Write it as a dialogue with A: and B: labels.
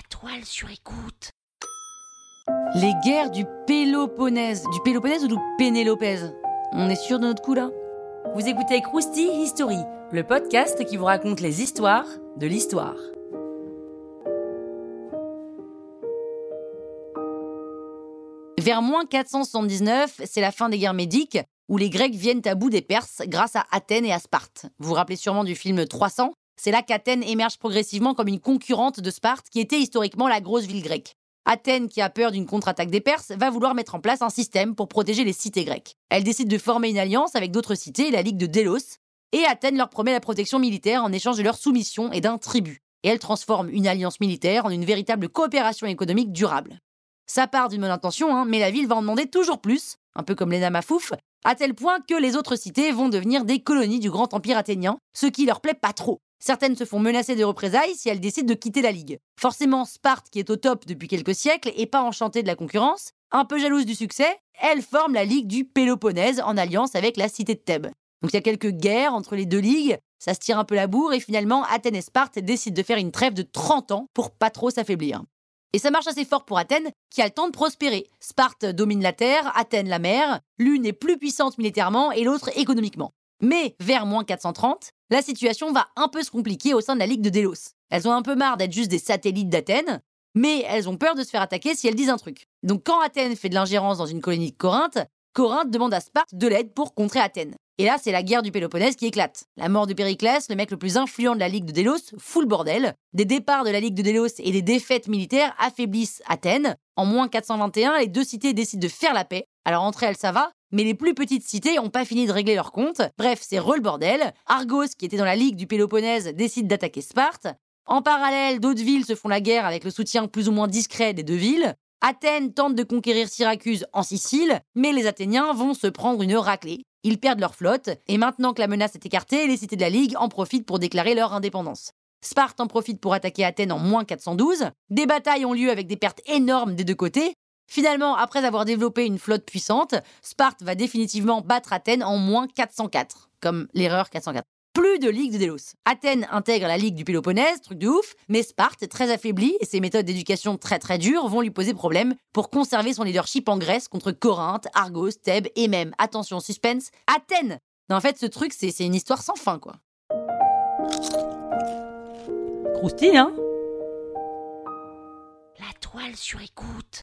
A: La toile sur écoute.
B: Les guerres du Péloponnèse. Du Péloponnèse ou du Pénélopèse? On est sûr de notre coup là? Vous écoutez Krusty History, le podcast qui vous raconte les histoires de l'histoire. Vers moins 479, c'est la fin des guerres médiques, où les Grecs viennent à bout des Perses grâce à Athènes et à Sparte. Vous vous rappelez sûrement du film 300 C'est là qu'Athènes émerge progressivement comme une concurrente de Sparte, qui était historiquement la grosse ville grecque. Athènes, qui a peur d'une contre-attaque des Perses, va vouloir mettre en place un système pour protéger les cités grecques. Elle décide de former une alliance avec d'autres cités, la Ligue de Délos, et Athènes leur promet la protection militaire en échange de leur soumission et d'un tribut. Et elle transforme une alliance militaire en une véritable coopération économique durable. Ça part d'une bonne intention, hein, mais la ville va en demander toujours plus, un peu comme les Namafouf, à tel point que les autres cités vont devenir des colonies du grand empire athénien, ce qui leur plaît pas trop. Certaines se font menacer de représailles si elles décident de quitter la Ligue. Forcément, Sparte, qui est au top depuis quelques siècles et pas enchantée de la concurrence, un peu jalouse du succès, elle forme la Ligue du Péloponnèse en alliance avec la cité de Thèbes. Donc il y a quelques guerres entre les deux ligues, ça se tire un peu la bourre et finalement Athènes et Sparte décident de faire une trêve de 30 ans pour pas trop s'affaiblir. Et ça marche assez fort pour Athènes, qui a le temps de prospérer. Sparte domine la terre, Athènes la mer, l'une est plus puissante militairement et l'autre économiquement. Mais vers moins 430, la situation va un peu se compliquer au sein de la Ligue de Délos. Elles ont un peu marre d'être juste des satellites d'Athènes, mais elles ont peur de se faire attaquer si elles disent un truc. Donc quand Athènes fait de l'ingérence dans une colonie de Corinthe, Corinthe demande à Sparte de l'aide pour contrer Athènes. Et là, c'est la guerre du Péloponnèse qui éclate. La mort de Périclès, le mec le plus influent de la Ligue de Délos, fout le bordel. Des départs de la Ligue de Délos et des défaites militaires affaiblissent Athènes. En moins 421, les deux cités décident de faire la paix. Alors entre elles, ça va, mais les plus petites cités n'ont pas fini de régler leur compte. Bref, c'est re le bordel. Argos, qui était dans la Ligue du Péloponnèse, décide d'attaquer Sparte. En parallèle, d'autres villes se font la guerre avec le soutien plus ou moins discret des deux villes. Athènes tente de conquérir Syracuse en Sicile, mais les Athéniens vont se prendre une raclée. Ils perdent leur flotte, et maintenant que la menace est écartée, les cités de la Ligue en profitent pour déclarer leur indépendance. Sparte en profite pour attaquer Athènes en moins 412. Des batailles ont lieu avec des pertes énormes des deux côtés. Finalement, après avoir développé une flotte puissante, Sparte va définitivement battre Athènes en moins 404, comme l'erreur 404 plus de Ligue de Délos. Athènes intègre la Ligue du Péloponnèse, truc de ouf, mais Sparte, très affaiblie et ses méthodes d'éducation très très dures, vont lui poser problème pour conserver son leadership en Grèce contre Corinthe, Argos, Thèbes et même, attention suspense, Athènes. en fait, ce truc, c'est une histoire sans fin, quoi. Croustille, hein?
A: La toile sur écoute.